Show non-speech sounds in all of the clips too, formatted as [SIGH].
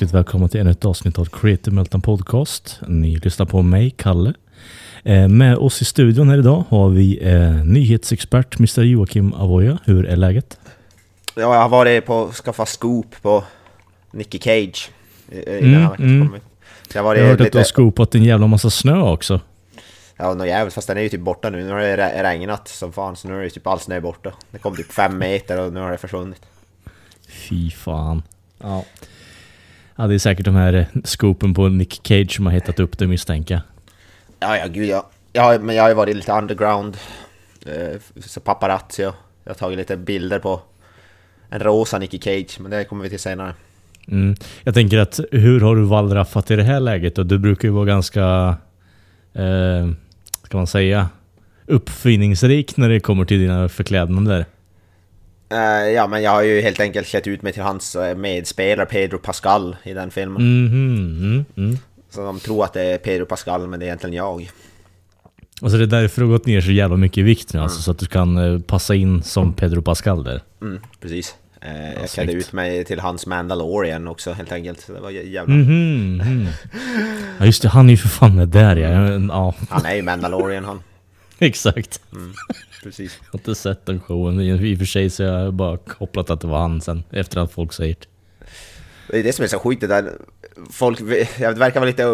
hjärtligt välkomna till ännu ett avsnitt av Creative Meltdown Podcast. Ni lyssnar på mig, Kalle. Eh, med oss i studion här idag har vi eh, nyhetsexpert Mr Joakim Avoya. Hur är läget? Ja, jag har varit på skaffa scoop på Nicky Cage. Mm, mm. Så jag, har jag har hört lite... att du har scoopat en jävla massa snö också. Ja, något jävligt. Fast den är ju typ borta nu. Nu har det regnat som fan, så nu är det typ all snö borta. Det kom typ fem meter och nu har det försvunnit. Fy fan. Ja. Ja, det är säkert de här scoopen på Nick Cage som har hittat upp det misstänker jag. Ja, ja, gud ja. ja men jag har ju varit lite underground. Eh, så paparazzi och jag har tagit lite bilder på en rosa Nicky Cage, men det kommer vi till senare. Mm. Jag tänker att hur har du wallraffat i det här läget då? Du brukar ju vara ganska, eh, ska man säga, uppfinningsrik när det kommer till dina förklädnader. Uh, ja, men jag har ju helt enkelt klätt ut mig till hans eh, medspelare Pedro Pascal i den filmen. Mm mm, mm. Så de tror att det är Pedro Pascal, men det är egentligen jag. Alltså det är därför du har gått ner så jävla mycket i vikt nu mm. alltså, så att du kan uh, passa in som Pedro Pascal där. Mm, precis. Uh, jag klädde ut mig till hans Mandalorian också helt enkelt. Så det var jävla... Mm -hmm. ja just det, han är ju för fan med där ja. ja. Han är ju Mandalorian han. [LAUGHS] Exakt. Mm, precis. Jag har inte sett den showen i och för sig så jag har bara kopplat att det var han sen efter att folk säger det. Det är det som är så skit det där. Folk, det verkar vara lite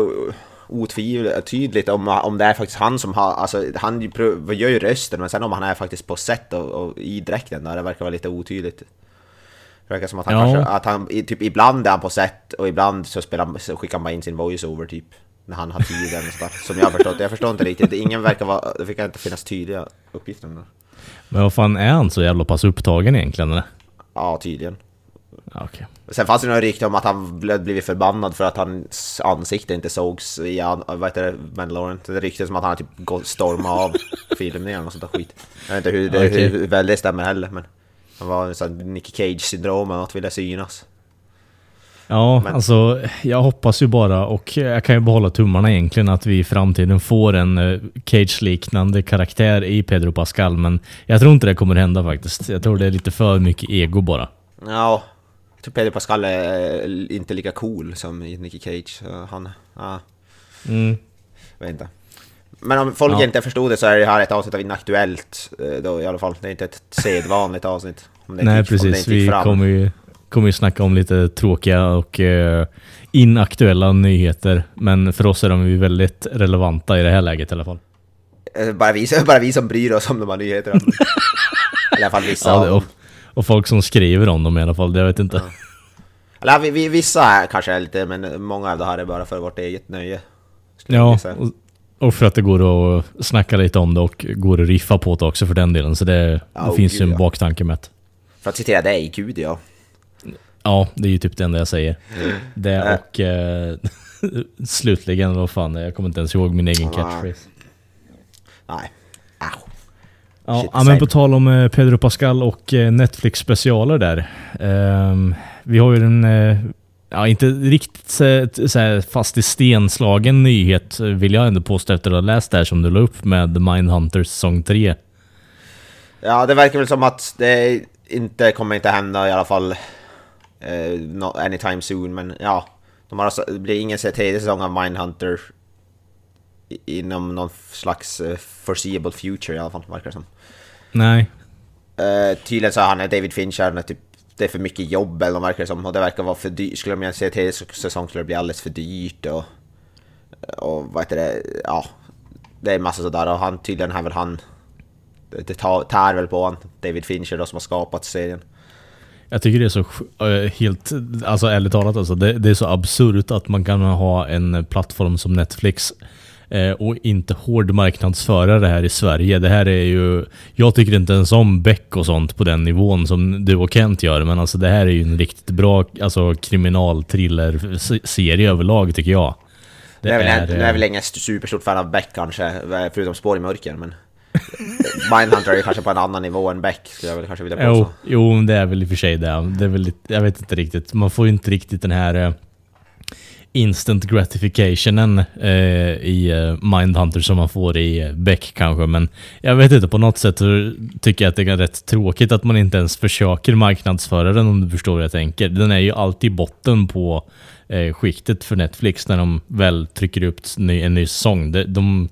otydligt om, om det är faktiskt han som har, alltså han gör ju rösten men sen om han är faktiskt på set och, och i dräkten där, det verkar vara lite otydligt. Det verkar som att han ja. kanske, att han, typ ibland är han på set och ibland så, spelar, så skickar bara in sin voice-over typ när han har tiden som jag har förstått. Jag förstår inte riktigt, ingen verkar vara, det verkar inte finnas tydliga uppgifter. Men vad fan, är han så jävla pass upptagen egentligen eller? Ja, tydligen. Ja, okay. Sen fanns det några rykten om att han blivit förbannad för att hans ansikte inte sågs i vad heter det, Mandalorian. Det ryktes som att han typ stormat av [LAUGHS] filmningen och sånt där skit. Jag vet inte hur, det, okay. hur väl det stämmer heller men... Han var sån Nicky Cage-syndrom och att ville synas. Ja, Men. alltså jag hoppas ju bara och jag kan ju behålla tummarna egentligen att vi i framtiden får en uh, Cage-liknande karaktär i Pedro Pascal. Men jag tror inte det kommer hända faktiskt. Jag tror det är lite för mycket ego bara. Ja, jag tror Pedro Pascal är eh, inte lika cool som Nicky Cage. Han, ja. Mm. Jag vet inte. Men om folk ja. inte förstod det så är det här ett avsnitt av Inaktuellt eh, då i alla fall. Det är inte ett sedvanligt avsnitt. Nej precis, vi kommer ju kommer vi snacka om lite tråkiga och eh, inaktuella nyheter. Men för oss är de ju väldigt relevanta i det här läget i alla fall. Eh, bara vi, bara vi som bryr oss om de här nyheterna. [LAUGHS] I alla fall vissa. Ja, och, och, folk som skriver om dem i alla fall, jag vet inte. Ja. Eller vi, vi, vissa är kanske är lite, men många av det här är bara för vårt eget nöje. Ja, och, och, för att det går att snacka lite om det och går att riffa på det också för den delen. Så det, ja, det finns ju en baktanke med det. För att citera dig, gud ja. Ja, det är ju typ det enda jag säger. Det och eh, [LAUGHS] slutligen, vad fan, jag kommer inte ens ihåg min egen catchphrase. Nej. Au. Ja, ja men på tal om eh, Pedro Pascal och eh, Netflix specialer där. Um, vi har ju en, uh, ja inte riktigt så, fast i stenslagen nyhet vill jag ändå påstå efter att ha läst det här som du la upp med Mindhunter säsong 3. Ja, det verkar väl som att det inte kommer inte hända i alla fall not anytime soon, men ja. De har alltså, det blir ingen tredje säsong av Mindhunter inom någon slags uh, foreseeable future i alla fall, verkar det som. Nej. Uh, tydligen så han är David Fincher, typ, det är för mycket jobb eller verkar det som. Och det verkar vara för dyrt. Skulle de se tredje säsong skulle det bli alldeles för dyrt och... Och vad heter det? Ja. Det är massa sådär och han tydligen har väl han... Det tär väl på han, David Fincher då som har skapat serien. Jag tycker det är så uh, helt, alltså ärligt talat alltså, det, det, är så absurt att man kan ha en plattform som Netflix uh, och inte hård marknadsföra det här i Sverige. Det här är ju, jag tycker inte ens om Beck och sånt på den nivån som du och Kent gör, men alltså det här är ju en riktigt bra alltså, kriminal thriller-serie överlag tycker jag. Det är, är, väl, är väl ingen superstort fan av Beck kanske, förutom Spår i mörker, men... [LAUGHS] Mindhunter är kanske på en annan nivå än Beck, skulle jag väl kanske vilja påstå. Jo, jo, det är väl i och för sig det. det är väl lite, jag vet inte riktigt. Man får ju inte riktigt den här eh, instant gratificationen eh, i eh, Mindhunter som man får i eh, Beck kanske. Men jag vet inte, på något sätt så tycker jag att det är rätt tråkigt att man inte ens försöker marknadsföra den om du förstår vad jag tänker. Den är ju alltid i botten på eh, skiktet för Netflix när de väl trycker upp ny, en ny säsong. De, de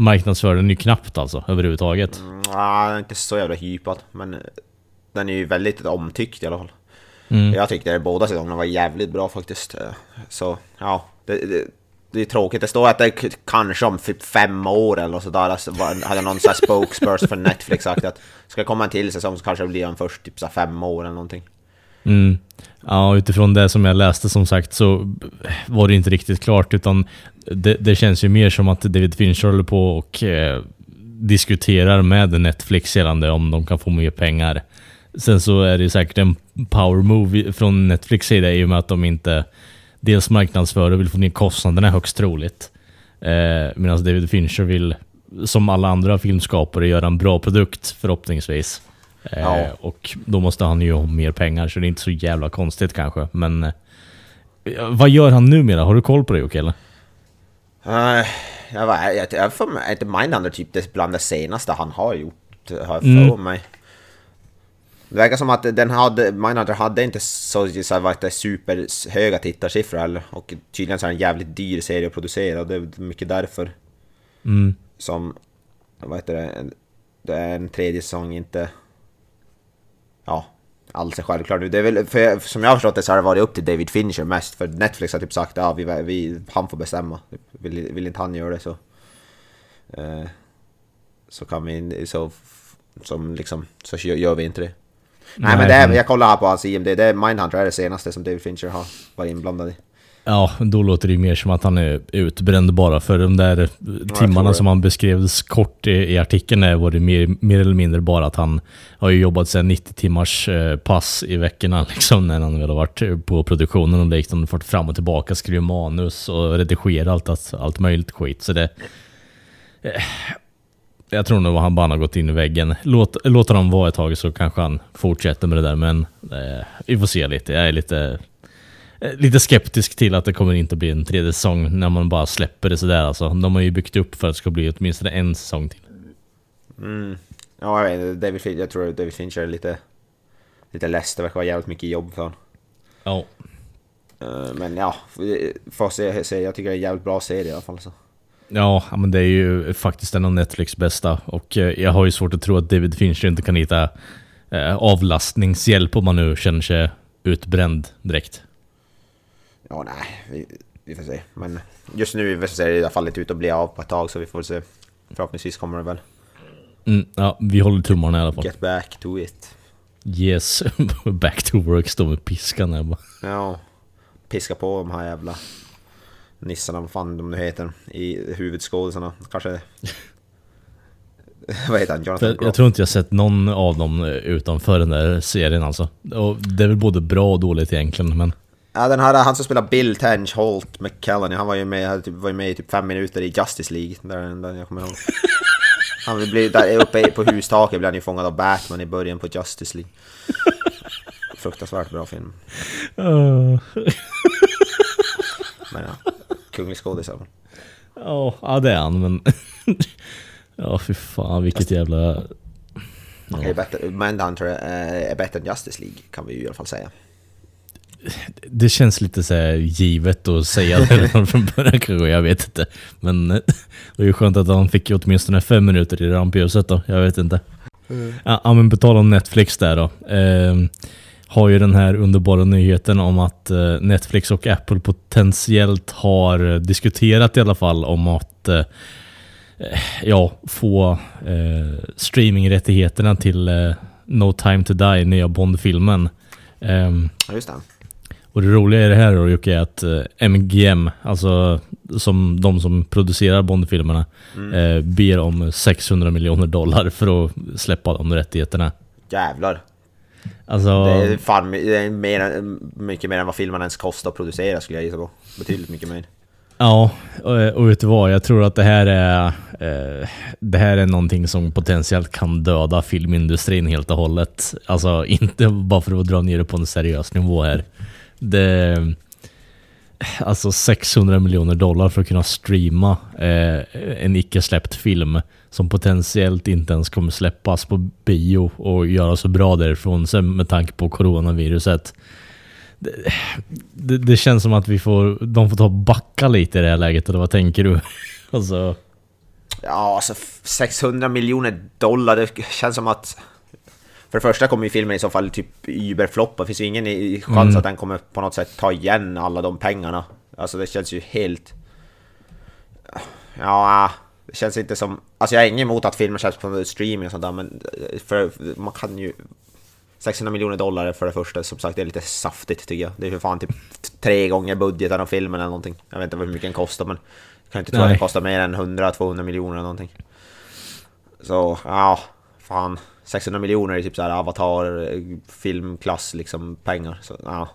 marknadsför den ju knappt alltså överhuvudtaget. Mm, ja, inte så jävla hypad, men eh, den är ju väldigt omtyckt i alla fall. Mm. Jag tyckte att båda säsongerna var jävligt bra faktiskt. Eh, Så ja, det, det, det är tråkigt. Det står att det kanske om typ fem år eller sådär. Alltså, hade någon sån här spokesperson för Netflix sagt att ska det komma en till säsong så kanske det blir en först typ så fem år eller någonting. Mm. Ja, utifrån det som jag läste som sagt så var det inte riktigt klart utan det, det känns ju mer som att David Fincher håller på och eh, diskuterar med Netflix gällande om de kan få mer pengar. Sen så är det säkert en power move från Netflix sida i och med att de inte dels marknadsför och vill få ner kostnaderna högst troligt. Eh, Medan David Fincher vill, som alla andra filmskapare, göra en bra produkt förhoppningsvis. Eh, Ja. Och då måste han ju ha mer pengar, så det är inte så jävla konstigt kanske. Men eh, vad gör han numera? Har du koll på det Jocke? eller? Uh, jag, jag får mig, inte Mindhunter typ det bland det senaste han har gjort, har jag Mm. för mig. Det verkar som att den hade, Mindhunter hade inte så, så varit det superhöga tittarsiffror heller. Och tydligen så är det en jävligt dyr serie att producera och det är mycket därför Mm. som, vad heter det, det är en tredje säsong inte... Ja, alls är självklart nu. Det är väl, för, som jag har förstått det så har det varit upp till David Fincher mest, för Netflix har typ sagt ja, vi, vi, han får bestämma. Vill, vill inte han göra det så... Eh, så kan vi, så, som liksom, så gör vi inte det. Nej, men det är, jag kollar här på hans IMD, det är Mindhunter är det senaste som David Fincher har varit inblandad i. Ja, då låter det ju mer som att han är utbränd bara för de där timmarna som han beskrevs kort i, i artikeln är var det mer, mer eller mindre bara att han har ju jobbat sen 90 timmars eh, pass i veckorna [LAUGHS] liksom när han väl har varit på produktionen och liksom fått fram och tillbaka, skrivit manus och redigerat allt, allt möjligt skit. Så det... Eh, jag tror nog han bara har gått in i väggen. Låt, låt honom vara ett tag så kanske han fortsätter med det där men eh, vi får se lite. Jag är lite lite skeptisk till att det kommer inte bli en tredje säsong när man bara släpper det sådär alltså. De har ju byggt upp för att det ska bli åtminstone en säsong till. Mm. Ja, jag vet David Fincher, jag tror David Fincher är lite... Lite less, det verkar vara jävligt mycket jobb för honom. Ja. Eh, Men ja, får se, se, jag tycker det är en jävligt bra serie i alla fall. Så. Ja, men det är ju faktiskt en av Netflix bästa. Och eh, jag har ju svårt att tro att David Fincher inte kan hitta eh, avlastningshjälp om man nu känner sig utbränd direkt. Ja, nej, vi, vi får se. Men just nu ser det i alla fall inte ut att bli av på ett tag, så vi får se. Förhoppningsvis kommer det väl. Mm, ja, vi håller tummarna i alla fall. Get back to it. Yes, [LAUGHS] back to work, stå med piskan här bara. Ja, piska på de här jävla nissarna, vad fan de nu heter, i huvudskådisarna. Kanske... [LAUGHS] vad heter han? Jonathan Groff? jag tror inte jag sett någon av dem utanför den där serien alltså. Och det är väl både bra och dåligt egentligen, men... Ja, den här, han som spelar Bill Tench Holt McKellen, han var ju med, hade typ, var ju med i typ fem minuter i Justice League, där är den där jag kommer ihåg. [LAUGHS] Han blir där uppe på hustaket blir han ju fångad av Batman i början på Justice League. [LAUGHS] Fruktansvärt bra film. Men ja, kunglig skådis. Ja, ja det är han, men... [LAUGHS] ja, fy fan vilket jävla... Är bättre, Manhunter är, är bättre än Justice League, kan vi ju i alla fall säga. Det känns lite så givet att säga det redan [LAUGHS] från början kanske, jag vet inte. Men eh, det är ju skönt att han fick åtminstone fem minuter i rampljuset då, jag vet inte. Ja, Ja, men på tal om Netflix där då. Eh, har ju den här underbara nyheten om att eh, Netflix och Apple potentiellt har diskuterat i alla fall om att eh, eh, ja, få eh, streamingrättigheterna till No Time To Die, nya Bond-filmen. Ehm, Ja, just det. Och det roliga i det här då Jocke är att eh, MGM, alltså som de som producerar Bond-filmerna, eh, ber om 600 miljoner dollar för att släppa de rättigheterna. Jävlar. Alltså, Det är fan det är mer, mycket mer än vad filmen ens kostar att producera skulle jag gissa på. Betydligt mycket mer. ja, och, och vet du vad? Jag tror att det här är eh, det här är någonting som potentiellt kan döda filmindustrin helt och hållet. Alltså inte bara för att dra ner det på en seriös nivå här. Det, alltså 600 miljoner dollar för att kunna streama eh, en icke släppt film som potentiellt inte ens kommer släppas på bio och göra så bra därifrån sen med tanke på coronaviruset. Det, det, det, känns som att vi får, de får ta och backa lite i det här läget, eller vad tänker du? [LAUGHS] alltså... Ja, alltså 600 miljoner dollar, det känns som att... För det första kommer ju filmen i så fall typ überfloppa, finns ju ingen chans mm. att den kommer på något sätt ta igen alla de pengarna. Alltså det känns ju helt... Ja, det känns inte som... Alltså jag är ingen emot att filmer släpps på streaming och sånt där, men för man kan ju... 600 miljoner dollar för det första, som sagt, det är lite saftigt tycker jag. Det är för fan typ tre gånger budgeten av filmen eller någonting. Jag vet inte hur mycket den kostar, men jag kan inte tro att den kostar mer än 100-200 miljoner eller någonting. Så, ja, fan. 600 miljoner är typ såhär avatar, filmklass liksom pengar. Så, ja.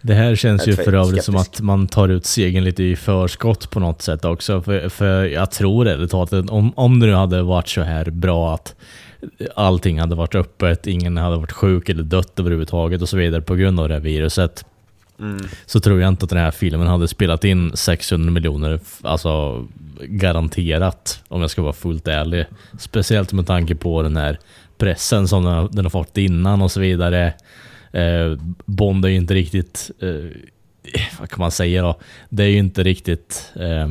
Det här känns ju för övrigt som att man tar ut segern lite i förskott på något sätt också. För, för jag tror ärligt talat, om, om det nu hade varit så här bra att allting hade varit öppet, ingen hade varit sjuk eller dött överhuvudtaget och så vidare på grund av det här viruset. Mm. Så tror jag inte att den här filmen hade spelat in 600 miljoner, alltså garanterat, om jag ska vara fullt ärlig. Speciellt med tanke på den här pressen som den har, den har fått innan och så vidare. Eh, Bond är ju inte riktigt, eh, [LAUGHS] vad kan man säga då? Det är ju inte riktigt eh,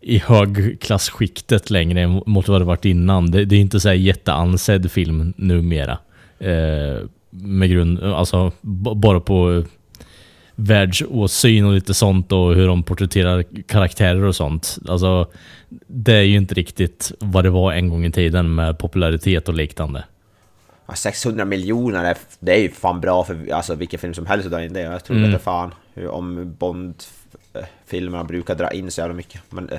i högklassskiktet längre mot vad det varit innan. Det, det är inte så här jätteansedd film numera. Eh, med grund, alltså bara på världsåsyn och lite sånt och hur de porträtterar karaktärer och sånt. Alltså, det är ju inte riktigt vad det var en gång i tiden med popularitet och liknande. 600 miljoner, det är ju fan bra för alltså, vilken film som helst det. Jag tror mm. det fan hur, om Bond-filmerna brukar dra in så jävla mycket. Men,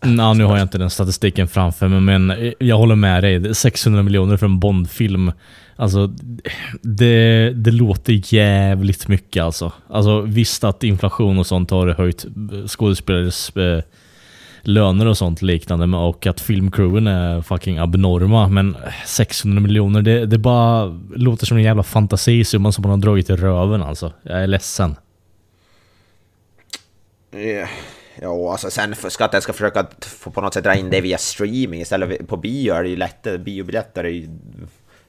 Nej, nu har jag inte den statistiken framför mig, men jag håller med dig. 600 miljoner för en Bond-film. Alltså, det, det låter jävligt mycket alltså. Alltså visst att inflation och sånt har höjt skådespelares eh, löner och sånt liknande och att filmcrewen är fucking abnorma. Men eh, 600 miljoner, det, det bara låter som en jävla fantasisumma som man har dragit i röven alltså. Jag är ledsen. Yeah. Ja, alltså sen ska att jag ska försöka få på något sätt dra in det via streaming istället. På bio är det ju lättare, biobiljetter är ju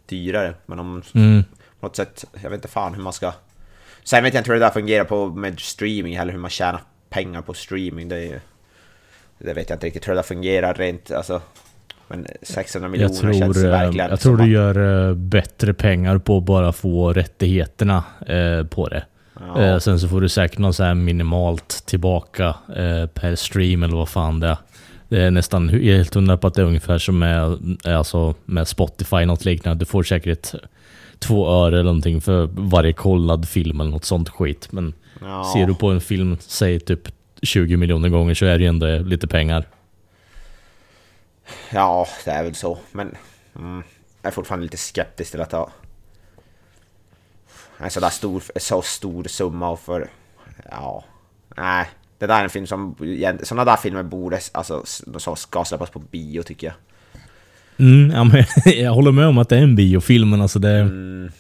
dyrare. Men om mm. på något sätt, jag vet inte fan hur man ska... Sen vet jag inte hur det där fungerar på, med streaming heller, hur man tjänar pengar på streaming. Det ju... Det vet jag inte riktigt hur det fungerar rent, alltså. Men 600 miljoner tror, känns eh, verkligen Jag tror du gör eh, bättre pengar på att bara få rättigheterna eh, på det. Ja. Eh, sen så får du säkert något så här minimalt tillbaka eh, per stream eller vad fan det är. Det är nästan helt hundra på att det är ungefär som med, alltså med Spotify, något liknande. Du får säkert två öre eller någonting för varje kollad film eller något sånt skit. Men ja. ser du på en film, säg typ 20 miljoner gånger så är det ju ändå lite pengar. Ja, det är väl så. Men mm, jag är fortfarande lite skeptisk till att ha en sådär stor, så stor summa och för... Ja... Nej. Det där är en film som... Sådana där filmer borde... Alltså, så ska släppas på bio tycker jag. Mm, ja, men [LAUGHS] jag håller med om att det är en biofilm, men alltså det... Mm.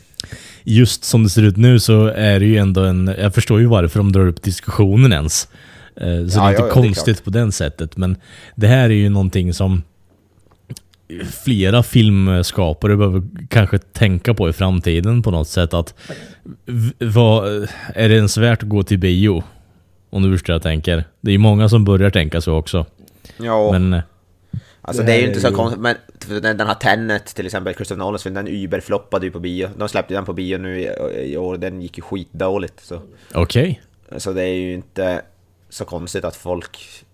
Just som det ser ut nu så är det ju ändå en... Jag förstår ju varför de drar upp diskussionen ens. Eh, så ja, det är inte ja, konstigt är på det sättet, men det här är ju någonting som flera filmskapare behöver kanske tänka på i framtiden på något sätt. att vad, Är det ens värt att gå till bio? Om du förstår jag tänker. Det är ju många som börjar tänka så också. Ja. Men... Eh, alltså det, det är ju inte så konstigt, men den, den här Tenet till exempel, Christopher Nolans film, den überfloppade ju på bio. De släppte den på bio nu i år, den gick ju skitdåligt. Okej. Okay. Så det är ju inte så konstigt att folk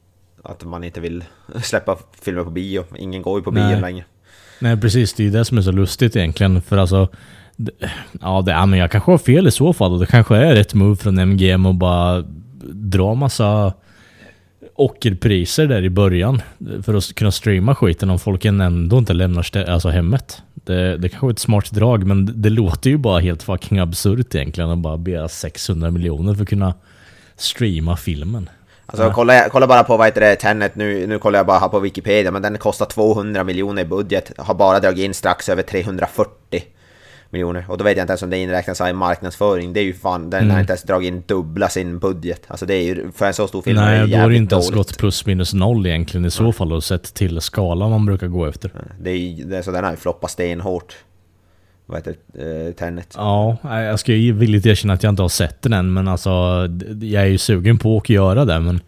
att man inte vill [LAUGHS] släppa filmer på bio. Ingen går ju på bio längre. Nej precis, det är ju det som är så lustigt egentligen. För alltså... Ja, det, ja, men jag kanske har fel i så fall. Det kanske är ett move från MGM att bara dra massa ockerpriser där i början. För att kunna streama skiten om folk ändå inte lämnar alltså hemmet. Det, det kanske är ett smart drag, men det, det låter ju bara helt fucking absurt egentligen att bara begära 600 miljoner för att kunna streama filmen. Alltså ja. kolla, kolla bara på vad heter det, Tenet nu, nu kollar jag bara här på Wikipedia, men den kostar 200 miljoner i budget, har bara dragit in strax över 340. miljoner. Och då vet jag inte ens om det inräknas i marknadsföring. Det är ju fan, den Mm. har inte ens dragit in dubbla sin budget. Alltså det är ju, för en så stor film är Nej, det då har det inte ens gått plus minus noll egentligen i så fall och sett till skalan man brukar gå efter. Det är, det är så den har ju floppat stenhårt. Vad heter det? Eh, Tenet. Ja, jag ska ju villigt erkänna att jag inte har sett den än, men alltså jag är ju sugen på att göra det, men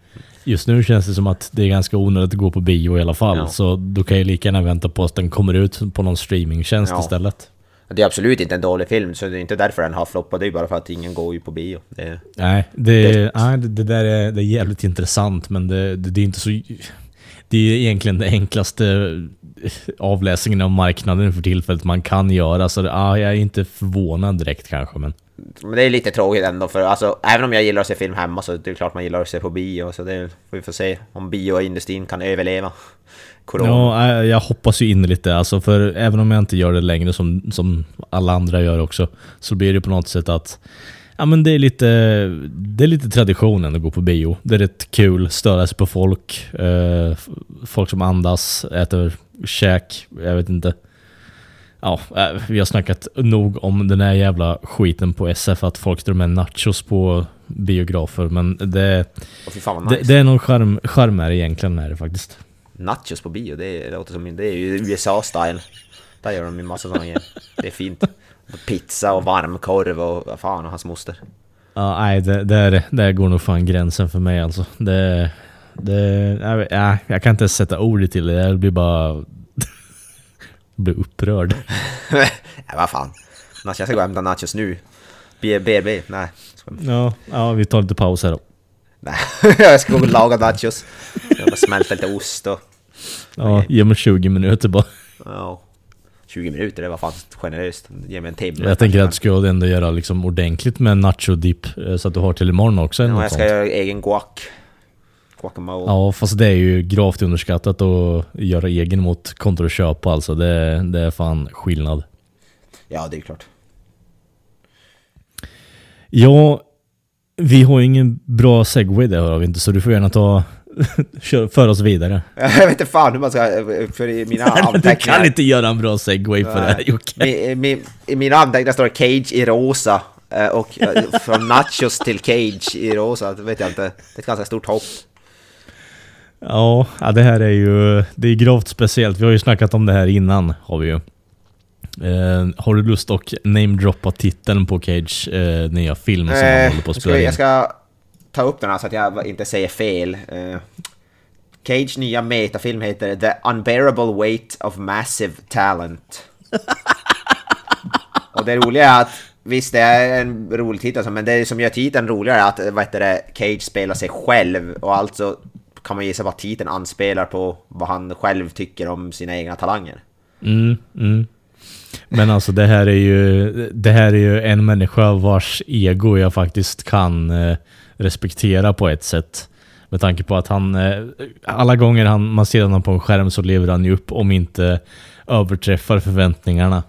just nu känns det som att det är ganska onödigt att gå på bio i alla fall, Ja. så då kan jag lika gärna vänta på att den kommer ut på någon streamingtjänst Ja. istället. Det är absolut inte en dålig film, så det är inte därför den har floppat. Det är bara för att ingen går ju på bio. Det Nej, det, Det- nej, det där är, det är jävligt intressant, men det, det, det är inte så... Det är egentligen det enklaste avläsningen av marknaden för tillfället man kan göra, så det, ja, jag är inte förvånad direkt kanske, men... men det är lite tråkigt ändå, för alltså, även om jag gillar att se film hemma så det är klart man gillar att se på bio. Så det får vi får se om bioindustrin kan överleva corona. Ja, äh, jag hoppas ju innerligt det. Alltså för även om jag inte gör det längre som, som alla andra gör också, så blir det på något sätt att Ja men det är lite, det är lite traditionen att gå på bio. Det är rätt kul, störa sig på folk. Eh, folk som andas, äter käk, jag vet inte. Ja, eh, vi har snackat nog om den här jävla skiten på SF, att folk drar med nachos på biografer. Men det, fan vad det, nice. det är någon charm, charm det egentligen är det faktiskt. Nachos på bio, det låter som det är ju USA-style. Där gör de ju massa sådana grejer. Det är fint. Pizza och varmkorv och vad fan och hans moster. Ja, nej, det, där, där går nog fan gränsen för mig alltså. Det, det, jag, vet- ja, jag kan inte sätta ord till det, jag blir bara... [LAUGHS] blir upprörd. [LAUGHS] Nej vad fan. Jag ska gå och hämta nachos nu. BB, nej. Ja, ja, vi tar lite paus här då. Nej, [LAUGHS] jag ska gå och laga nachos. Jag smälta lite ost och... Ja, ge mig 20 minuter bara. Ja. 20 minuter, det var fan generöst. Ge mig en timme. Jag tänker att du ska ändå göra liksom ordentligt med nacho-dip eh, så att du har till imorgon också. Ja, jag ska sånt. göra egen guac. Guacamole. Ja, fast det är ju gravt underskattat att göra egen mot kontra att köpa alltså. Det, det är fan skillnad. Ja, det är klart. Ja, vi har ju ingen bra segway där har vi inte, så du får gärna ta... [LAUGHS] kör, för oss vidare. [LAUGHS] Jag vet inte fan hur man ska... För i mina [LAUGHS] du anteckningar... kan inte göra en bra segway för det här Jocke. I, min, I mina anteckningar står Cage i rosa. eh, Och eh, från Nachos till Cage i rosa, det vet jag inte. Det är ett ganska stort hopp. Ja, det här är ju... Det är gravt speciellt. Vi har ju snackat om det här innan, har vi ju. Eh, har du lust att namedroppa titeln på Cage eh, nya film som han Eh, håller på att spela in? jag ska ta upp den här så att jag inte säger fel. Eh, uh, Cage nya metafilm heter The Unbearable Weight of Massive Talent. [LAUGHS] Och det roliga är att Visst, det är en rolig titel, men det som gör titeln roligare är att vad heter det, Cage spelar sig själv och alltså kan man gissa vad titeln anspelar på vad han själv tycker om sina egna talanger. Mm, mm. Men alltså det här är ju Det här är ju en människa vars ego jag faktiskt kan eh, respektera på ett sätt. Med tanke på att han eh, Alla gånger han, man ser honom på en skärm så lever han ju upp om inte överträffar förväntningarna.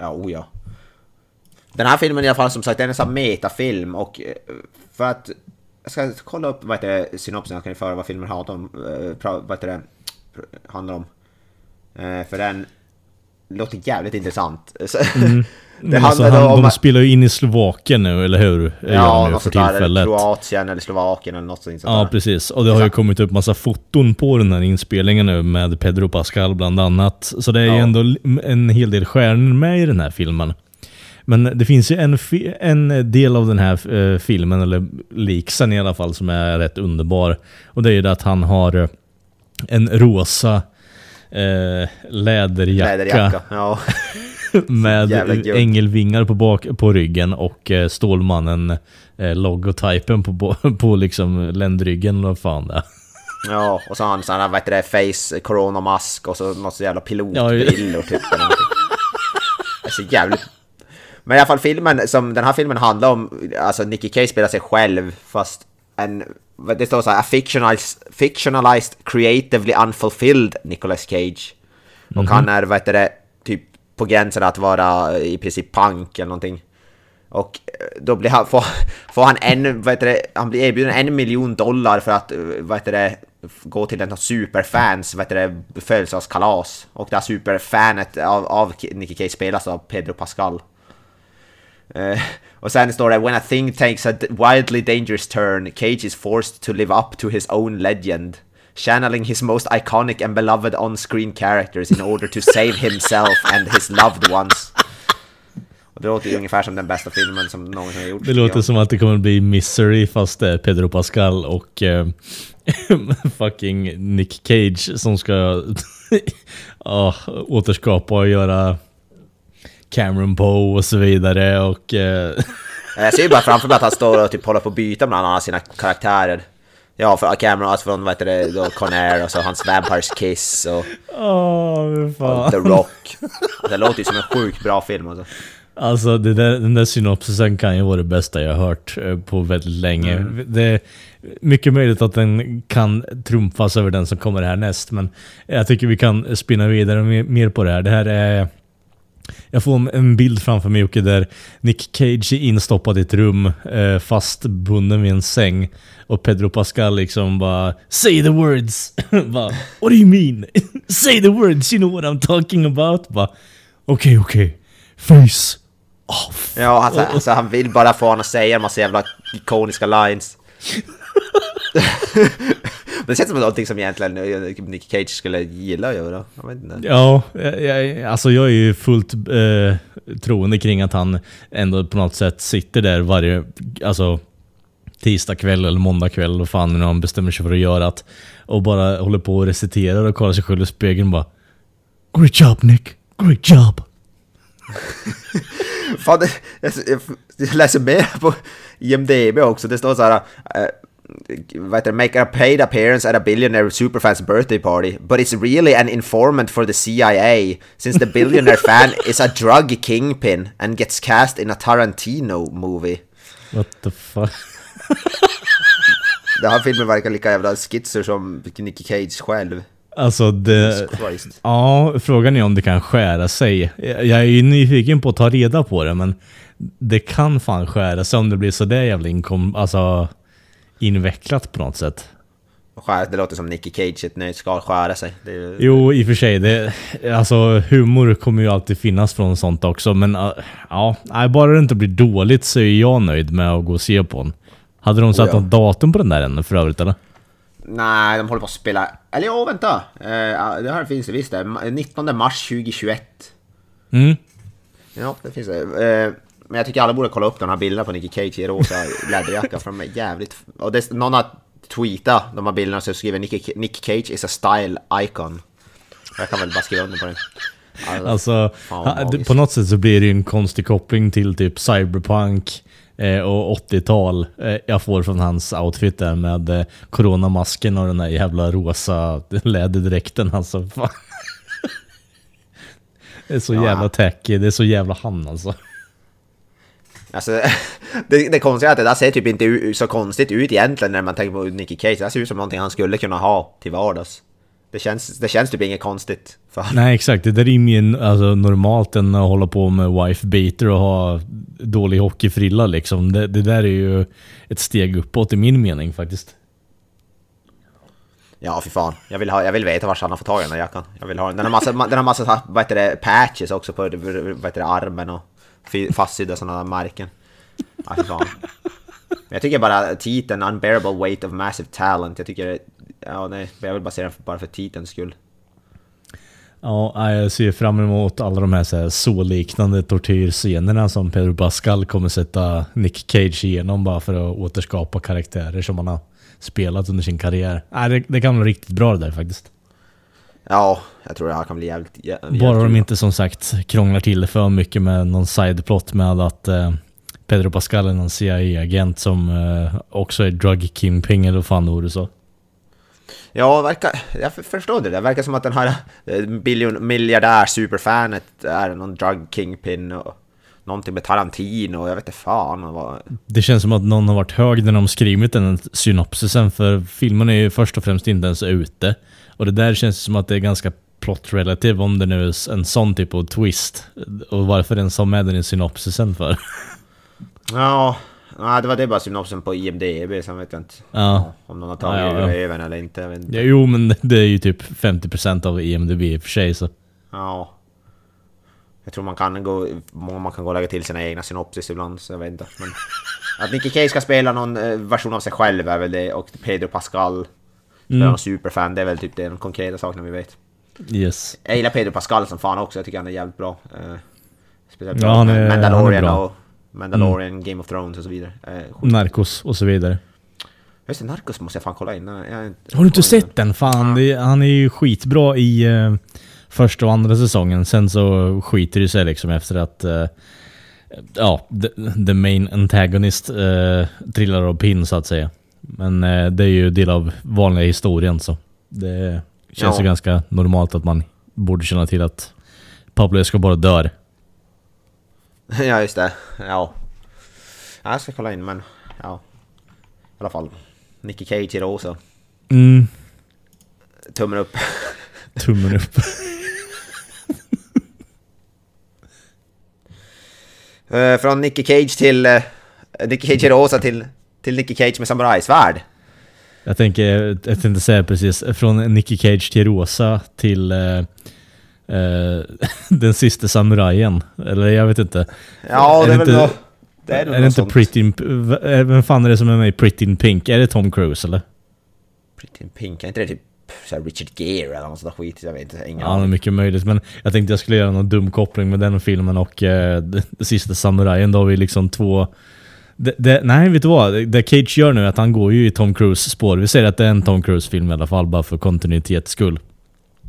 Ja, oh ja. Den här filmen i alla fall som sagt, den är en sån här metafilm och eh, för att... Jag ska kolla upp vad heter det, synopsen, jag kan ju föra vad filmen handlar om. Eh, vad heter det, handlar om. Eh, för den låter jävligt intressant. [LAUGHS] Så- Det alltså, han, om... de spelar ju in i Slovakien nu, eller hur? Ja, något för sånt där, tillfället. Kroatien eller Slovakien eller något sånt Ja, där. precis. Och det har ju kommit upp massa foton på den här inspelningen nu med Pedro Pascal bland annat. Så det är ju Ja. ändå en hel del stjärnor med i den här filmen. Men det finns ju en, en del av den här eh, filmen, eller leaksen i alla fall, som är rätt underbar. Och det är ju det att han har eh, en rosa eh, läderjacka, Läderjacka. Ja. [LAUGHS] med ängelvingar på, bak, på ryggen och eh, Stålmannen eh, logotypen på, på, [LAUGHS] liksom ländryggen vad fan det ja, och så har han sån här, vad heter det, face corona-mask och så något så jävla pilotbrillor typ. Det är så jävligt... Men i alla fall filmen, som den här filmen handlar om, alltså Nicky Cage spelar sig själv fast en... Det står så här, fictionalized, fictionalized creatively unfulfilled Nicolas Cage. Och han är, vad heter det, typ på gränsen att vara i princip punk eller någonting. Och eh, då blir han, får, [LAUGHS] får han en, vad heter det, han blir erbjuden en miljon dollar för att, eh, vad heter det, gå till en superfans, vad heter det, födelsedagskalas. Och det här superfanet av, av Nicky Cage spelas av Pedro Pascal. Eh, och sen står det “When a thing takes a wildly dangerous turn, Cage is forced to live up to his own legend” channeling his most iconic and beloved on-screen characters in order to save himself and his loved ones. Och det låter ju ungefär som den bästa filmen som någonsin har gjorts. Det låter som att det kommer bli Misery fast det är Pedro Pascal och eh, [LAUGHS] fucking Nick Cage som ska [LAUGHS] ah, återskapa och göra Cameron Poe och så vidare och... Eh, [LAUGHS] Jag ser ju bara framför mig att han står och typ håller på att byta mellan alla sina karaktärer. Ja, för Cameron, alltså från vad heter det, då Conair och så hans Vampires Kiss och, Åh, fan. och The Rock. Det låter ju som en sjukt bra film alltså. Alltså där, den där synopsisen kan ju vara det bästa jag har hört eh, på väldigt länge. Mm. Det är mycket möjligt att den kan trumfas över den som kommer härnäst, men jag tycker vi kan spinna vidare mer på det här. Det här är... Jag får en bild framför mig Jocke där Nick Cage är instoppad i ett rum eh, fastbunden vid en säng och Pedro Pascal liksom bara Say the words! [LAUGHS] bara, What do you mean? [LAUGHS] Say the words, you know what I'm talking about? Bara Okej, okej. Face off. Ja, alltså, alltså han vill bara få honom att säga en massa jävla ikoniska lines. [LAUGHS] [LAUGHS] Det känns som någonting som egentligen eh, Nick Cage skulle gilla att göra. Jag. Ja, jag, alltså jag är ju fullt eh, troende kring att han ändå på något sätt sitter där varje, alltså tisdag kväll eller måndag kväll, vad fan nu han bestämmer sig för att göra att, och bara håller på och reciterar och kollar sig själv i spegeln och bara Great job Nick, great job. [LAUGHS] Fan, jag, läser mer på IMDB också. Det står så här... Vad heter? Make a paid appearance at a billionaire superfan's birthday party. But it's really an informant for the CIA. Since the [LAUGHS] billionaire fan is a drug kingpin and gets cast in a Tarantino movie. What the fuck? Den här filmen verkar lika jävla skitser som Nicky Cage själv. Alltså det... Ja, frågan är om det kan skära sig. Jag är ju nyfiken på att ta reda på det, men det kan fan skära sig om det blir sådär jävla inkom... Alltså invecklat på något sätt. Det låter som Nicky Cage ett nötskal skära sig. Ju- Jo, i och för sig. Det, alltså humor kommer ju alltid finnas från sånt också, men uh, ja, bara det inte blir dåligt så är jag nöjd med att gå och se på den. Hade de satt ja. något datum på den där än för övrigt eller? Nej, de håller på att spela... Eller ja, vänta! Eh, det här finns det visst det. 19 mars 2021. Mm. Ja, det finns det. Men jag tycker alla borde kolla upp de här bilderna på Nicky Cage i rosa [LAUGHS] läderjacka för de är jävligt... Och det, någon har tweetat de här bilderna så skriver Nick, Nick Cage is a style icon. Jag kan väl bara skriva under på det. Alltså, Alltså, på något sätt så blir det ju en konstig koppling till typ cyberpunk eh, och 80-tal eh, jag får från hans outfit där med eh, coronamasken och den där jävla rosa [LAUGHS] läderdräkten alltså. Fan. [LAUGHS] Det är så Ja. jävla tacky, det är så jävla han alltså. Alltså, [LAUGHS] det, det konstiga är att det där ser typ inte så konstigt ut egentligen när man tänker på Nicky Cage. Det där ser ut som någonting han skulle kunna ha till vardags. Det känns, det känns typ inget konstigt. För Nej exakt, det där är mer alltså, normalt än att hålla på med wife beater och ha dålig hockeyfrilla liksom. Det, det där är ju ett steg uppåt i min mening faktiskt. Ja, fy fan. Jag vill, ha, jag vill veta var han har fått tag i den här jackan. Jag vill ha den. Den har massa, den har massa vad heter det, patches också på vad heter det, armen och fastsydda sådana där märken. Ja, fy fan. Men jag tycker bara titeln Unbearable Weight of Massive Talent. Jag tycker... Ja, nej. Jag vill bara se den för, bara för titelns skull. Ja, jag ser fram emot alla de här, så här så-liknande tortyrscenerna som Pedro Pascal kommer sätta Nick Cage igenom bara för att återskapa karaktärer som han har spelat under sin karriär. Nej, det, det kan vara riktigt bra det där faktiskt. Ja, jag tror det här kan bli jävligt... jä- jävligt Bara de inte som sagt krånglar till det för mycket med någon sideplot med att eh, Pedro Pascal är någon CIA-agent som eh, också är drug kingpin eller vad fan det vore så. Ja, verkar, jag för- förstår det. Det verkar som att den här eh, biljon, miljardär superfanet är någon drug kingpin och någonting med Tarantino. Jag vet inte fan vad... Det känns som att någon har varit hög när de skrivit den synopsisen för filmen är ju först och främst inte ens ute. Och det där känns som att det är ganska plot relative om det nu är en sån typ av twist. Och varför den sa med den i synopsisen för. Ja, nej, det var det bara synopsen på IMDB, sen vet jag inte Ja. om någon har tagit Ja, ja, över eller inte. Jag inte. Ja, jo men det är ju typ 50% av IMDB i och för sig så. Ja. Jag tror man kan gå, man kan gå och lägga till sina egna synopsis ibland, så jag vet inte. Men att Nicky Cage ska spela någon eh, version av sig själv är väl det, och Pedro Pascal Mm. någon superfan, det är väl typ det, de konkreta sakerna vi vet. Yes. Jag gillar Pedro Pascal som fan också, jag tycker han är jävligt bra. Eh, speciellt Ja, han är- han är Mandalorian bra. och Mandalorian, Game of Thrones och så vidare. Eh. Narcos och så vidare. Just det, Narcos måste jag fan kolla in. Jag, har Har du inte sett den? Fan, det, han är ju skitbra i eh, första och andra säsongen. Sen så skiter det sig liksom efter att eh, ja, the, the main antagonist eh, trillar av pinn så att säga. Men eh, det är ju del av vanliga historien så det känns Ja. ju ganska normalt att man borde känna till att Pablo Escobar dör. [LAUGHS] Ja, just det. Ja. ja. Jag ska kolla in, men ja. I alla fall. Nicky Cage i rosa. Mm, Tummen upp. [LAUGHS] tummen upp. [LAUGHS] Eh, Från Nicky Cage till... Uh, Nicky Cage rosa till, till Nicky Cage med samurajsvärd. Jag tänker, jag tänkte säga precis, från Nicky Cage till Rosa till eh, eh, [LAUGHS] den sista samurajen. Eller jag vet inte. Ja, Är det är väl inte- då... Det är, Är det något inte. Pretty eh, Vem fan är det som är med i Pretty in Pink? Är det Tom Cruise eller? Pretty in Pink, är inte det typ så Richard Gere eller något sånt där skit? Jag vet inte, ingen Ja, det är mycket möjligt. Men jag tänkte jag skulle göra någon dum koppling med den filmen och eh, [LAUGHS] sista samurajen. Då har vi liksom två... Det, det, nej, vet du vad? Det- Cage gör nu är att han går ju i Tom Cruise spår. Vi säger att det är en Tom Cruise-film i alla fall, bara för kontinuitets skull.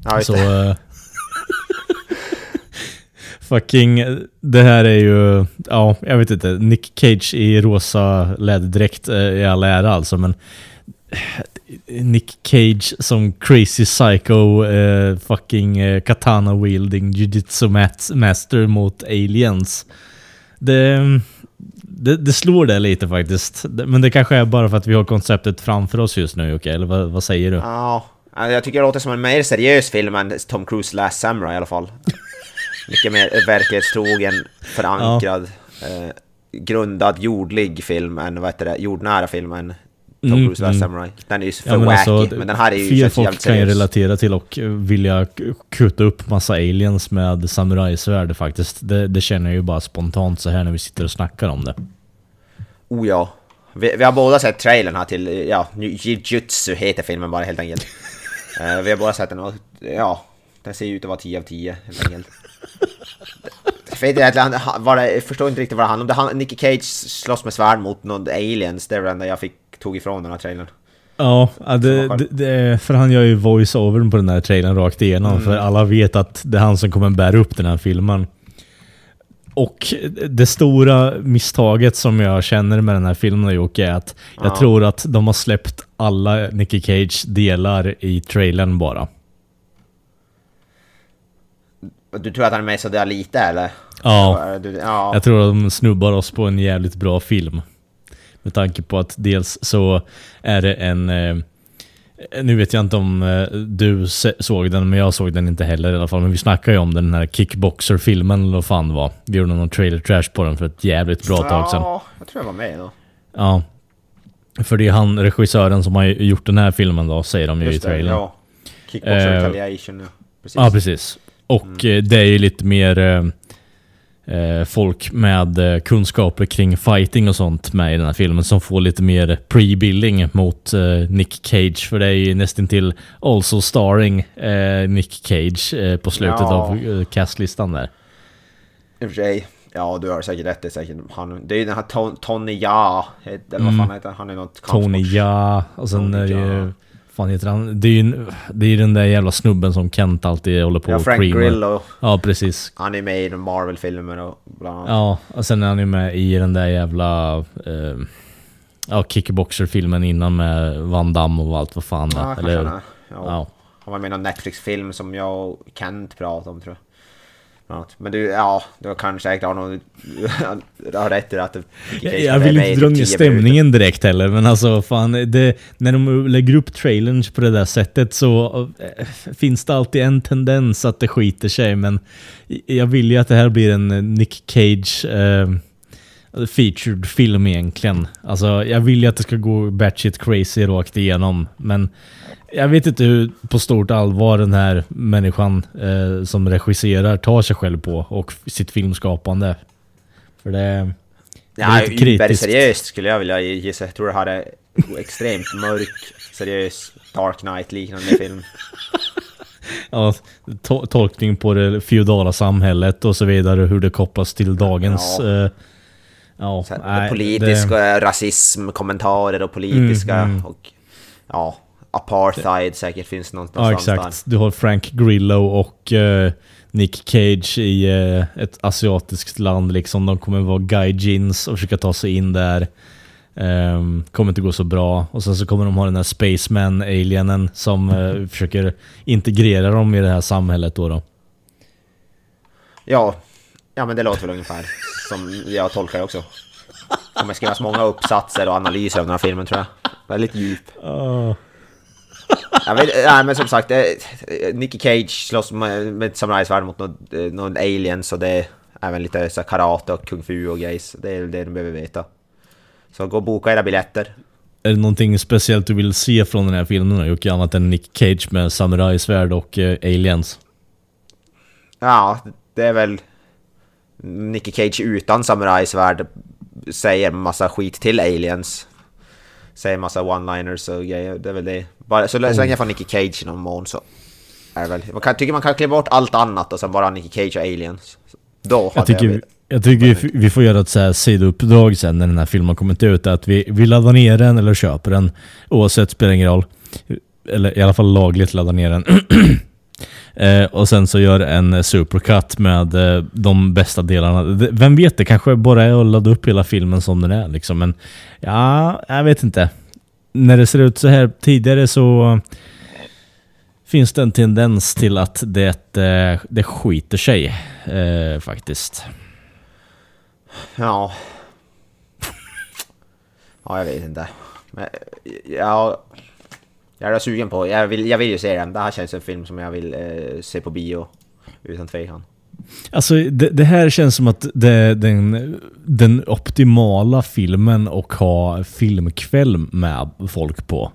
Ja, Så... eh, fucking... Det här är ju... Ja, jag vet inte. Nick Cage i rosa läderdräkt eh, i all ära alltså, men... Nick Cage som crazy psycho eh, fucking eh, katana wielding jujutsu mat- master mot aliens. Det, det, det slår det lite faktiskt. Men det kanske är bara för att vi har konceptet framför oss just nu, okej? Eller vad, vad säger du? Ja, ja, jag tycker det låter som en mer seriös film än Tom Cruise Last Samurai i alla fall. [LAUGHS] Mycket mer verklighetstrogen, förankrad, eh, grundad, jordlig film än, vad heter det, jordnära film än Tom Mm, Cruise Last mm. Samurai. Den är ju för Ja, men wacky, alltså, men den här är ju fler folk kan ju relatera till och vilja kuta upp massa aliens med samurajsvärd faktiskt. Det, det känner jag ju bara spontant så här när vi sitter och snackar om det. Oh ja. Vi, vi har båda sett trailern här till, ja, Jujutsu heter filmen bara helt enkelt. [LAUGHS] Eh, vi har båda sett den och, ja, den ser ju ut att vara 10 av 10 helt enkelt. Jag förstår inte riktigt vad det handlar om. Nicky Cage slåss med svärd mot någon aliens, det är det enda jag fick, tog ifrån den här trailern. Ja, det, det, det, för han gör ju voice-overn på den här trailern rakt igenom. Mm. För alla vet att det är han som kommer bära upp den här filmen. Och det stora misstaget som jag känner med den här filmen Jocke är att jag Ja. tror att de har släppt alla Nicky Cage delar i trailern bara. Du tror att han är med sådär lite eller? Ja. Ja. Jag tror att de snubbar oss på en jävligt bra film. Med tanke på att dels så är det en... Eh, nu vet jag inte om eh, du såg den, men jag såg den inte heller i alla fall. Men vi snackade ju om den här Kickboxer-filmen eller vad fan det var. Vi gjorde någon trailer trash på den för ett jävligt bra tag sedan. Ja, jag tror jag var med då. Ja. För det är han, regissören, som har gjort den här filmen då, säger de ju i Just det, trailern. ja. Kickboxer Eh, retaliation, ja. Precis. Ja, precis. Och eh, det är ju lite mer folk med eh, kunskaper kring fighting och sånt med i den här filmen som får lite mer pre-billing mot eh, Nick Cage. För det är ju nästan till also starring eh, Nick Cage eh, på slutet Ja. av eh, castlistan där. I och för sig. Ja, du har säkert rätt. Det är, säkert han, det är den här Ton, Tony Ja, eller vad Mm. fan heter han? Han är något Tony Ja, och sen Tony är det ju... Jaa. Fan heter han? Det är ju det är den där jävla snubben som Kent alltid håller på Ja, och Frank. Grillo. Ja, precis. Han är med i Marvel-filmer och bland annat. Ja, och sen är han ju med i den där jävla... Eh, ja, kickboxer-filmen innan med Van Damme och allt vad fan det Ja, Eller. Ja. ja. Han var med i någon Netflix-film som jag och Kent pratade om tror jag. Annat. Men du, ja, du kanske säkert har någon... [LAUGHS] Du har rätt i att... det- Jag, jag vill inte dra ner 10 stämningen direkt heller, men alltså fan, det, när de lägger upp trailern på det där sättet så eh, finns det alltid en tendens att det skiter sig, men jag vill ju att det här blir en eh, Nick Cage, eh, featured film egentligen. Alltså, jag vill ju att det ska gå batshit crazy rakt igenom, men jag vet inte hur på stort allvar den här människan eh, som regisserar tar sig själv på och sitt filmskapande. För det, det är lite kritiskt. seriöst skulle jag vilja gissa. Jag tror det här är extremt mörk, seriös Dark Knight-liknande film. [LAUGHS] Ja, to tolkning på det feodala samhället och så vidare, hur det kopplas till dagens... Ja. eh, ja, Så här, nej, politiska det- rasism, kommentarer och politiska Mm, mm. och ja, apartheid säkert finns någonstans Ja, exakt. Du har Frank Grillo och eh, Nick Cage i eh, ett asiatiskt land liksom. De kommer vara gaijins och försöka ta sig in där. Ehm, kommer inte gå så bra. Och sen så kommer de ha den här Spaceman, alienen, som eh, försöker integrera dem i det här samhället då. då. Ja, ja men det låter väl ungefär som jag tolkar det också. Det kommer skrivas många uppsatser och analyser av den här filmen tror jag. Väldigt djup. Jag vet, nej men som sagt, Nicky Cage slåss med, med samurajsvärd mot någon, eh, någon alien så det även lite så karate och kung fu och grejs. Det är det de behöver veta. Så gå och boka era biljetter. Är det någonting speciellt du vill se från den här filmen Jocke? Annat än Nick Cage med samurajsvärd och eh, aliens? Ja, det är väl Nicky Cage utan samurajsvärd säger massa skit till aliens. Säger massa one-liners och grejer. Det är väl det. Bara, så, så länge jag får Nicky Cage i någon mån så är väl... Man kan, tycker man kan klippa bort allt annat och sen bara Nicky Cage och aliens. Då Jag tycker, jag... vi- jag tycker vi, får göra ett så här sidouppdrag sen när den här filmen kommit ut. Att vi, vi laddar ner den eller köper den. Oavsett spelar ingen roll. Eller i alla fall lagligt laddar ner den. [CLEARS THROAT] eh, och sen så gör en supercut med eh, de bästa delarna. Vem vet, det kanske bara är att ladda upp hela filmen som den är liksom. Men ja, jag vet inte. När det ser ut så här tidigare så finns det en tendens till att det, eh, det skiter sig eh, faktiskt. Ja. Ja, jag vet inte. Men, ja, jag är sugen på... Jag vill, jag vill ju se den. Det här känns en film som jag vill eh, se på bio. Utan tvekan. Alltså det, det här känns som att det är den, den optimala filmen och ha filmkväll med folk på.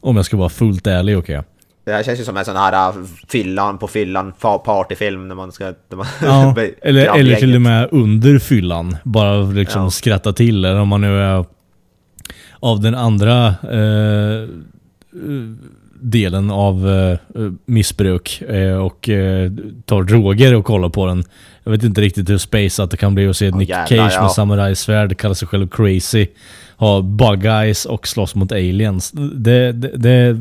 Om jag ska vara fullt ärlig, okej. Det här känns ju som en sån här äh, fyllan på fyllan partyfilm när man ska... När man Ja, [LAUGHS] eller, eller till och med under fyllan. Bara liksom Ja. skratta till. Eller om man nu är av den andra eh, delen av eh, missbruk eh, och eh, tar droger och kollar på den. Jag vet inte riktigt hur spaceat det kan bli att se Nick jävlar, Cage ja. med samurajsvärd, kalla sig själv crazy, ha bug eyes och slåss mot aliens. Det, det, det,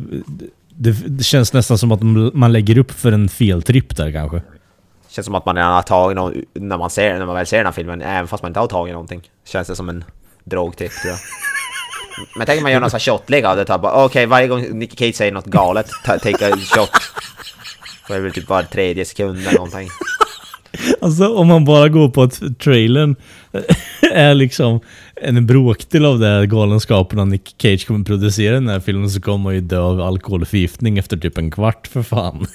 det, känns nästan som att man lägger upp för en feltripp där kanske. Känns som att man redan har tagit någon, när man, ser, när man väl ser den här filmen, även fast man inte har tagit någonting. Känns det som en drogtipp tror jag. [LAUGHS] Men tänk om man gör någon sån shotlägg av det, bara okej varje gång Nicky Cage säger något galet, ta, take a shot. Så är det väl typ var tredje sekund eller någonting. Alltså om man bara går på att trailern är liksom en bråkdel av den här galenskapen och Nick Cage kommer producera den här filmen så kommer man ju dö av alkoholförgiftning efter typ en kvart för fan.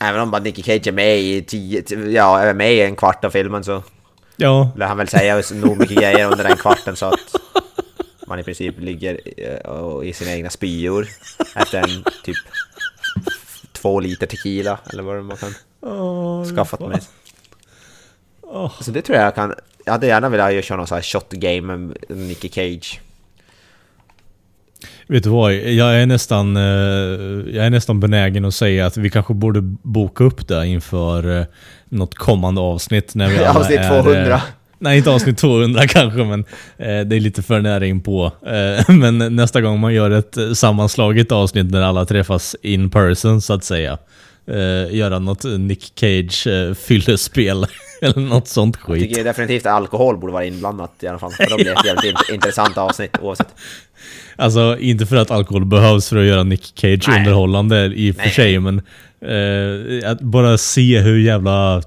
Även om bara Nicky Cage är med i tio, ja, är med i en kvart av filmen så Ja, lär han väl säga nog mycket grejer under den kvarten så att man i princip ligger eh, i sina egna spyor efter en typ två liter tequila eller vad man kan skaffat med. Så det tror jag kan... Jag hade gärna velat göra någon sån här shot game med Nicky Cage. vet du vad? Jag är nästan, eh, jag är nästan benägen att säga att vi kanske borde boka upp det inför eh, något kommande avsnitt när vi [LAUGHS] alla Avsnitt är, 200. eh, Nej, inte avsnitt 200 [LAUGHS] kanske, men eh, det är lite för nära in på. Eh, [LAUGHS] men nästa gång man gör ett eh, sammanslaget avsnitt där alla träffas in person, så att säga. Eh, göra något Nick Cage eh, [LAUGHS] eller något sånt Jag skit. tycker definitivt att alkohol borde vara inblandat i alla fall. För då blir det ett jävligt int- intressant avsnitt oavsett. Alltså, inte för att alkohol behövs för att göra Nick Cage Nej. underhållande i och för sig, men eh, att bara se hur jävla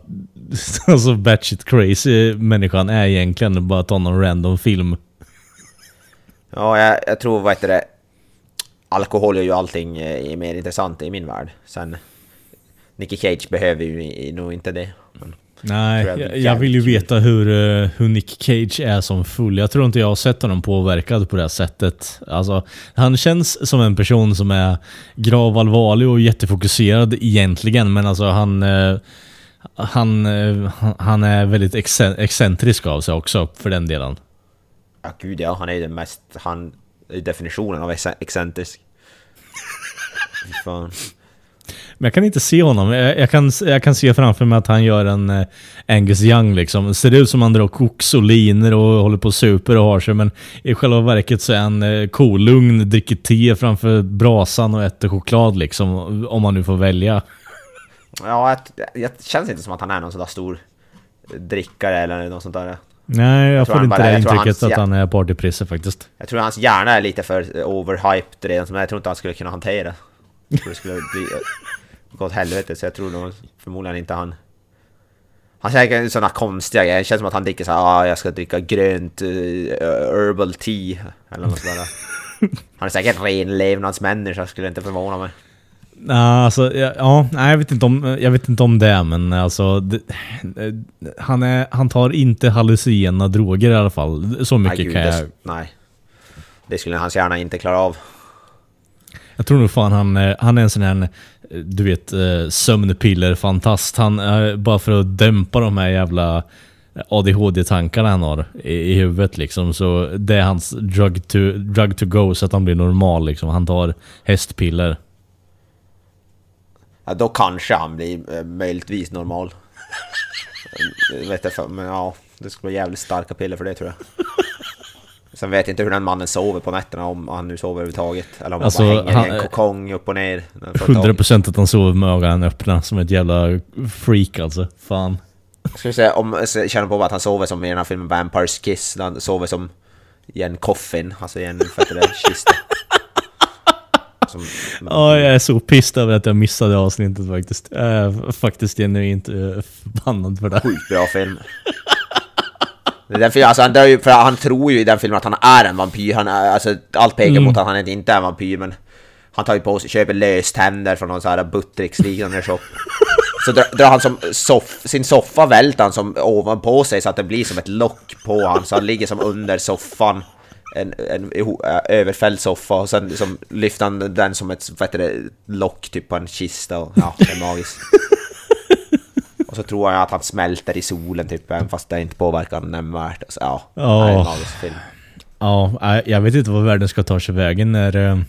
[LAUGHS] alltså batshit crazy människan är egentligen, bara ta någon random film. Ja, jag, jag tror, vad heter det... Alkohol gör ju allting eh, mer intressant i min värld. Sen... Nicky Cage behöver ju nog inte det. Nej, jag jag, vill ju veta hur, eh, hur Nick Cage är som full. Jag tror inte jag har sett honom påverkad på det sättet. Alltså, han känns som en person som är gravallvarlig och jättefokuserad egentligen, men alltså han... Han, eh, han- är väldigt excen- excentrisk av sig också, för den delen. Ja gud ja, han är ju den mest, han är definitionen av ex- excentrisk. [LAUGHS] Fy fan. Men jag kan inte se honom. Jag, jag, kan, jag kan se framför mig att han gör en eh, Angus Young liksom. Ser ut som han drar koks och liner och håller på och super och har sig. Men i själva verket så är han eh, kolugn, dricker te framför brasan och äter choklad liksom. Om man nu får välja. Ja, jag, jag känns inte som att han är någon sån där stor drickare eller något sånt där. Nej, jag, tror får inte bara- det jag intrycket hans- att han är partyprisse faktiskt. Jag tror hans hjärna är lite för overhyped redan som jag tror inte han skulle kunna hantera. Jag tror det skulle bli [LAUGHS] gå åt helvete så jag tror nog förmodligen inte han... Han säger sådana konstiga grejer, det känns som att han dricker såhär ah, jag ska dricka grönt uh, herbal tea eller något sådär. [LAUGHS] Han är säkert ren levnadsmänniska, skulle inte förvåna mig. Nej, alltså, ja, ja, jag, vet inte om, jag vet inte om det, men alltså... Det, eh, han, är, han tar inte hallucinogena droger i alla fall. Så mycket nej, gud, kan jag... det, nej. Det skulle hans hjärna inte klara av. Jag tror nog fan han, eh, han är en sån här, eh, du vet, sömnpiller-fantast. Han, bara för att dämpa de här jävla ADHD-tankarna han har i, i huvudet liksom. Så det är hans drug to, drug to go så att han blir normal liksom. Han tar hästpiller. Ja, då kanske han blir eh, möjligtvis normal. Jag vet inte, men ja, det skulle vara jävligt starka piller för det tror jag. Sen vet jag inte hur den mannen sover på nätterna, om han nu sover överhuvudtaget. Eller om Alltså, han bara hänger han- i en kokong upp och ner. för ett tag. 100% att han sover med ögonen öppna som ett jävla freak alltså. Fan. Jag skulle säga, om jag känner på att han sover som i den här filmen Vampires Kiss, han sover som i en coffin, alltså i en fettade kista. Som, Ja, jag är så pissed över att jag missade avsnittet faktiskt. Jag är faktiskt genuint eh, förbannad för det. Sjukt bra film. Därför, alltså, han, dör ju, för han tror ju i den filmen att han är en vampyr. Han är, alltså, allt pekar Mm. mot att han inte är en vampyr, men han tar ju på sig, köper löständer från någon sån här Buttricks-liknande shop. Så drar, drar han som soff, sin soffa välter han som ovanpå sig så att det blir som ett lock på han så han ligger som under soffan. En, en äh, överfälld soffa och sen liksom lyfter han den som ett vad heter det, lock typ på en kista och ja, [LAUGHS] det är magiskt. Och så tror jag att han smälter i solen typ, även fast det inte påverkar honom nämnvärt. Alltså, ja, det är en magisk film. Ja, jag vet inte vad världen ska ta sig vägen när, eh,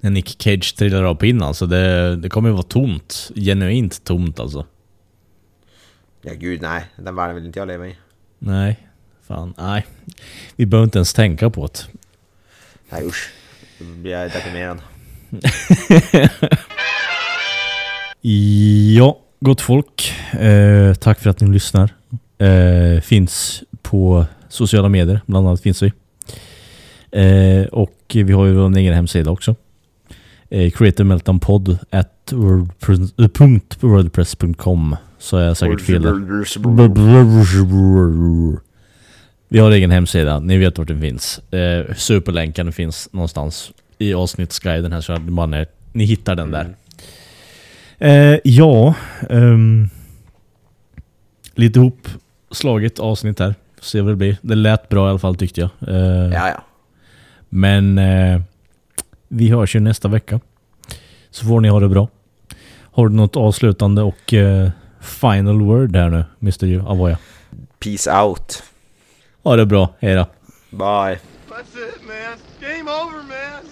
när Nick Cage trillar av pinnen. Alltså det, det kommer ju vara tomt. Genuint tomt alltså. Ja gud nej, den världen vill inte jag leva i. Nej, fan, nej. Vi behöver inte ens tänka på det. Nej usch, då blir jag deprimerad. Ja, gott folk. Eh, tack för att ni lyssnar. Eh, finns på sociala medier, bland annat finns vi. Eh, och vi har ju vår egen hemsida också. Eh, at eh, wordpress.com så är jag säkert fel där. Vi har egen hemsida, ni vet vart den finns. Eh, superlänken finns någonstans i avsnittsguiden här så att man är, ni hittar den där. Eh, ja, ehm, lite ihop slaget avsnitt här. Får se vad det blir. Det lät bra i alla fall tyckte jag. Eh, Ja ja. Men eh, vi hörs ju nästa vecka. Så får ni ha det bra. Har du något avslutande och eh, final word här nu, Mr. Avoya? Peace out. Ha det bra, hejdå. Bye. That's it, man. Game over, man.